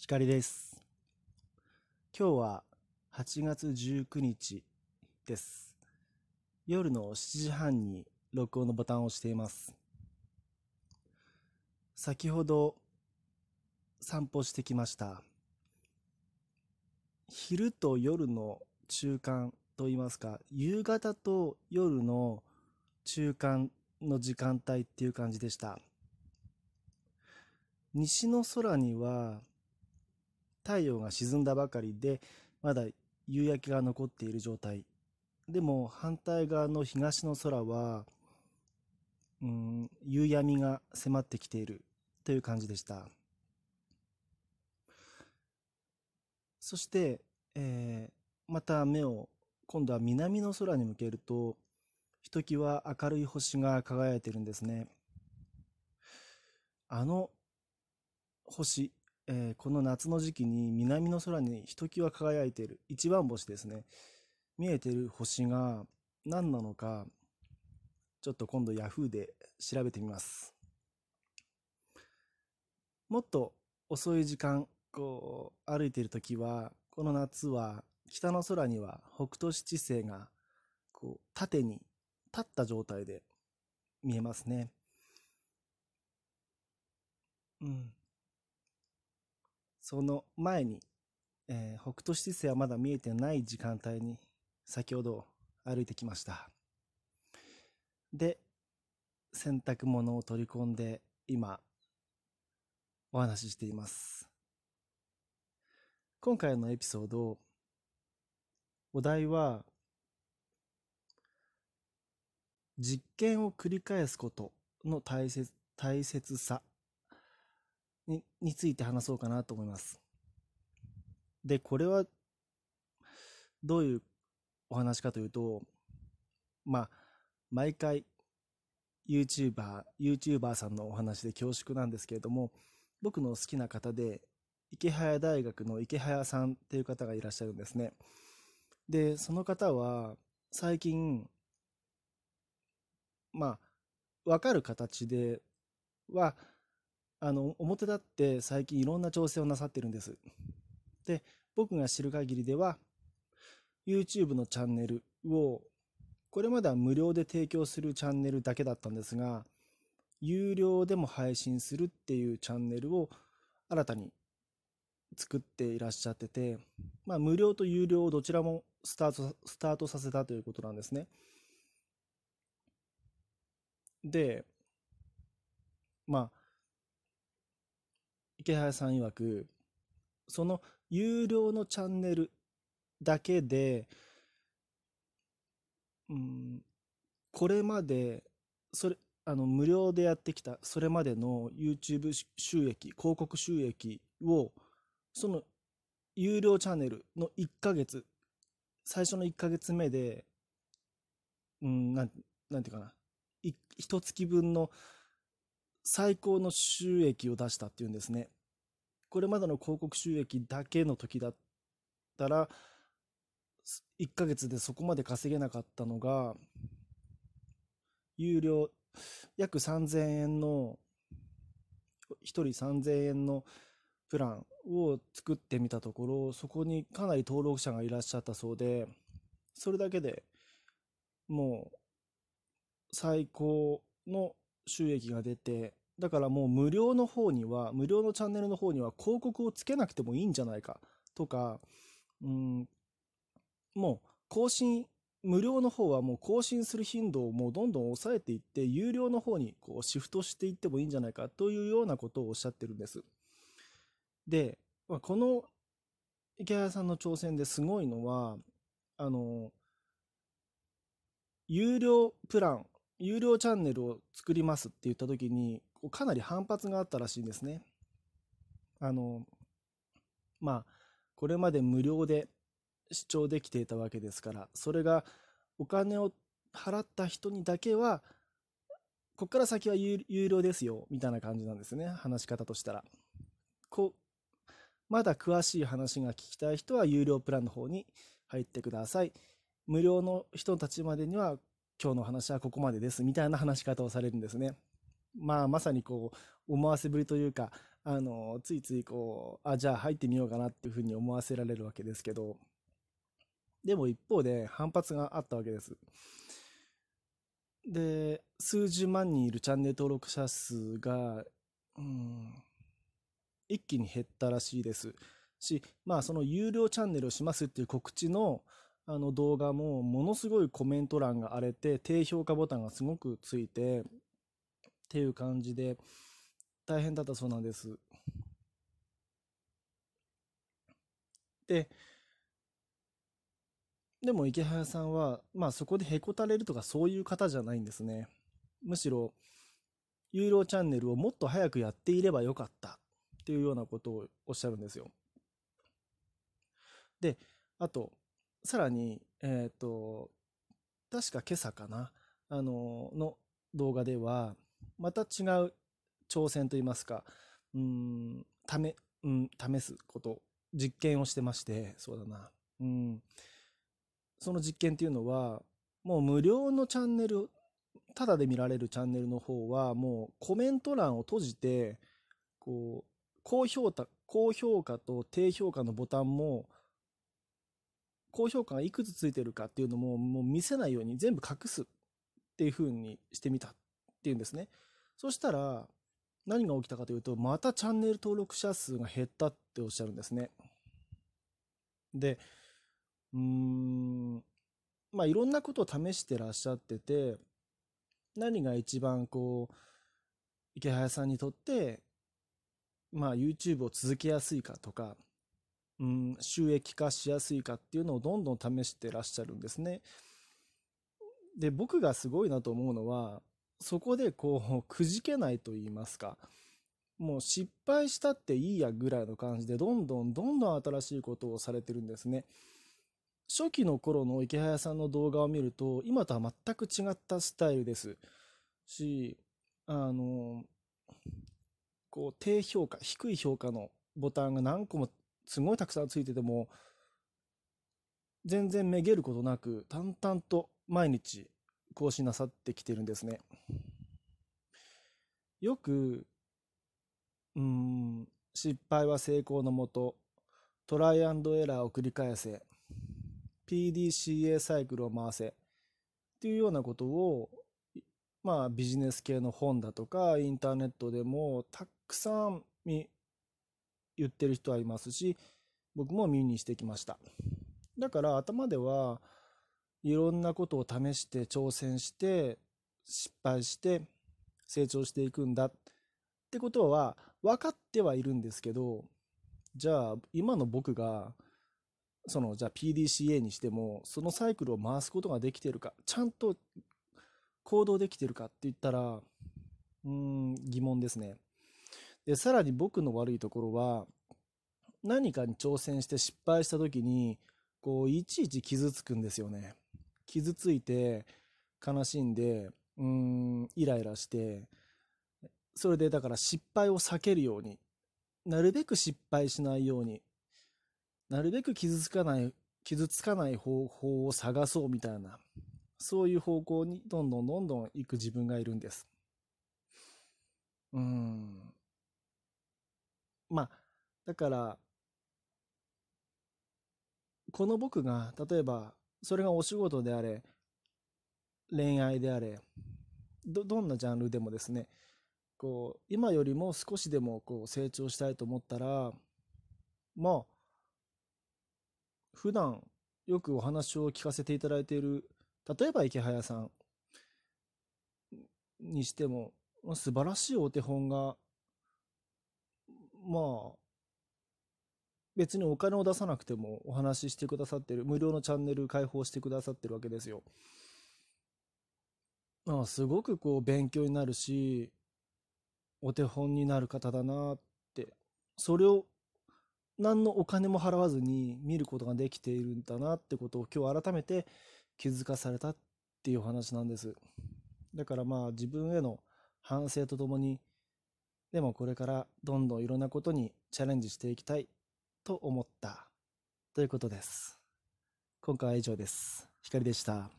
光です。今日は8月19日です。夜の7時半に録音のボタンを押しています。先ほど散歩してきました。昼と夜の中間といいますか、夕方と夜の中間の時間帯っていう感じでした。西の空には太陽が沈んだばかりでまだ夕焼けが残っている状態。でも反対側の東の空はうん夕闇が迫ってきているという感じでした。そして、えーまた目を今度は南の空に向けるとひときわ明るい星が輝いているんですね。あの星、えーこの夏の時期に南の空にひときわ輝いている。一番星ですね。見えてる星が何なのかちょっと今度ヤフーで調べてみます。もっと遅い時間こう歩いている時はこの夏は北の空には北斗七星がこう縦に立った状態で見えますね。うん。その前に、えー北斗七星はまだ見えてない時間帯に先ほど歩いてきました。で、洗濯物を取り込んで今お話ししています。今回のエピソード、お題は実験を繰り返すことの大切大切さにについて話そうかなと思います。で、これはどういうお話かというと、まあ、毎回 YouTuber、YouTuber さんのお話で恐縮なんですけれども、僕の好きな方で、池早大学の池早さんっていう方がいらっしゃるんですね。で、その方は最近、まあ、わかる形では、あの表立って最近いろんな調整をなさってるんです。で僕が知る限りでは YouTube のチャンネルをこれまでは無料で提供するチャンネルだけだったんですが有料でも配信するっていうチャンネルを新たに作っていらっしゃってて、まあ、無料と有料をどちらもスタートスタートさせたということなんですね。でまあ池原さん曰くその有料のチャンネルだけでうんこれまでそれあの無料でやってきたそれまでの YouTube 収益広告収益をその有料チャンネルの1ヶ月最初の1ヶ月目でうんなんなんていうかない一月分の最高の収益を出したっていうんですね。これまでの広告収益だけの時だったら、1ヶ月でそこまで稼げなかったのが、有料、約3000円の、1人3000円のプランを作ってみたところ、そこにかなり登録者がいらっしゃったそうで、それだけでもう最高の収益が出て、だからもう無料の方には、無料のチャンネルの方には広告をつけなくてもいいんじゃないかとか、うん、もう更新、無料の方はもう更新する頻度をもうどんどん抑えていって、有料の方にこうシフトしていってもいいんじゃないかというようなことをおっしゃってるんです。で、まあこの池谷さんの挑戦ですごいのは、あの、有料プラン、有料チャンネルを作りますって言った時にかなり反発があったらしいんですね。あのまあこれまで無料で視聴できていたわけですからそれがお金を払った人にだけはここから先は有有料ですよみたいな感じなんですね話し方としたら。こうまだ詳しい話が聞きたい人は有料プランの方に入ってください。無料の人たちまでには今日の話はここまでですみたいな話し方をされるんですね。まあまさにこう思わせぶりというかあの、ついついこう、あ、じゃあ入ってみようかなっていうふうに思わせられるわけですけど、でも一方で反発があったわけです。で、数十万人いるチャンネル登録者数が、うん、一気に減ったらしいです。し、まあその有料チャンネルをしますっていう告知のあの動画もものすごいコメント欄が荒れて低評価ボタンがすごくついてっていう感じで大変だったそうなんです。で、でも池早さんは、まあそこでへこたれるとかそういう方じゃないんですね。むしろ、有料チャンネルをもっと早くやっていればよかったっていうようなことをおっしゃるんですよ。で、あと、さらに、えっ、ー、と、確か今朝かな、あの、の動画では、また違う挑戦といいますか、うん、ため、うん、試すこと、実験をしてまして、そうだな。うん、その実験っていうのは、もう無料のチャンネル、ただで見られるチャンネルの方は、もうコメント欄を閉じて、こう、高評価、高評価と低評価のボタンも、高評価がいくつついてるかっていうのも、もう見せないように全部隠すっていう風にしてみたていうんですね。そしたら、何が起きたかというと、またチャンネル登録者数が減ったっておっしゃるんですね。で、うーん、まあいろんなことを試してらっしゃってて、何が一番こう、池早さんにとって、まあ YouTube を続けやすいかとか、うん、収益化しやすいかっていうのをどんどん試してらっしゃるんですね。で、僕がすごいなと思うのは、そこでこう、くじけないと言いますか、もう失敗したっていいやぐらいの感じで、どんどんどんどん新しいことをされてるんですね。初期の頃の池早さんの動画を見ると、今とは全く違ったスタイルです。し、あの、こう、低評価、低い評価のボタンが何個もすごいたくさんついてても、全然めげることなく、淡々と毎日更新なさってきてるんですね。よく、うん、失敗は成功のもと、トライアンドエラーを繰り返せ、PDCA サイクルを回せっていうようなことを、まあビジネス系の本だとかインターネットでもたくさん言ってる人はいますし、僕も耳にしてきました。だから頭ではいろんなことを試して挑戦して失敗して成長していくんだ。ってことは分かってはいるんですけど、じゃあ今の僕がそのじゃあ PDCA にしてもそのサイクルを回すことができてるかちゃんと行動できてるかって言ったらうん疑問ですね。でさらに僕の悪いところは何かに挑戦して失敗した時にこういちいち傷つくんですよね。傷ついて悲しんでうんイライラしてそれでだから失敗を避けるようになるべく失敗しないようになるべく傷つかない、傷つかない方法を探そうみたいな、そういう方向にどんどんどんどん行く自分がいるんです。うん。まあ、だから、この僕が、例えば、それがお仕事であれ、恋愛であれ、ど、どんなジャンルでもですね、こう、今よりも少しでもこう成長したいと思ったら、まあ、普段よくお話を聞かせていただいている、例えば池早さんにしても、素晴らしいお手本が、まあ、別にお金を出さなくてもお話ししてくださってる、無料のチャンネル開放してくださってるわけですよ。まあ、すごくこう勉強になるし、お手本になる方だなって、それを何のお金も払わずに見ることができているんだなってことを今日改めて気づかされたっていうお話なんです。だからまあ自分への反省とともに、でもこれからどんどんいろんなことにチャレンジしていきたいと思ったということです。今回は以上です。ひかりでした。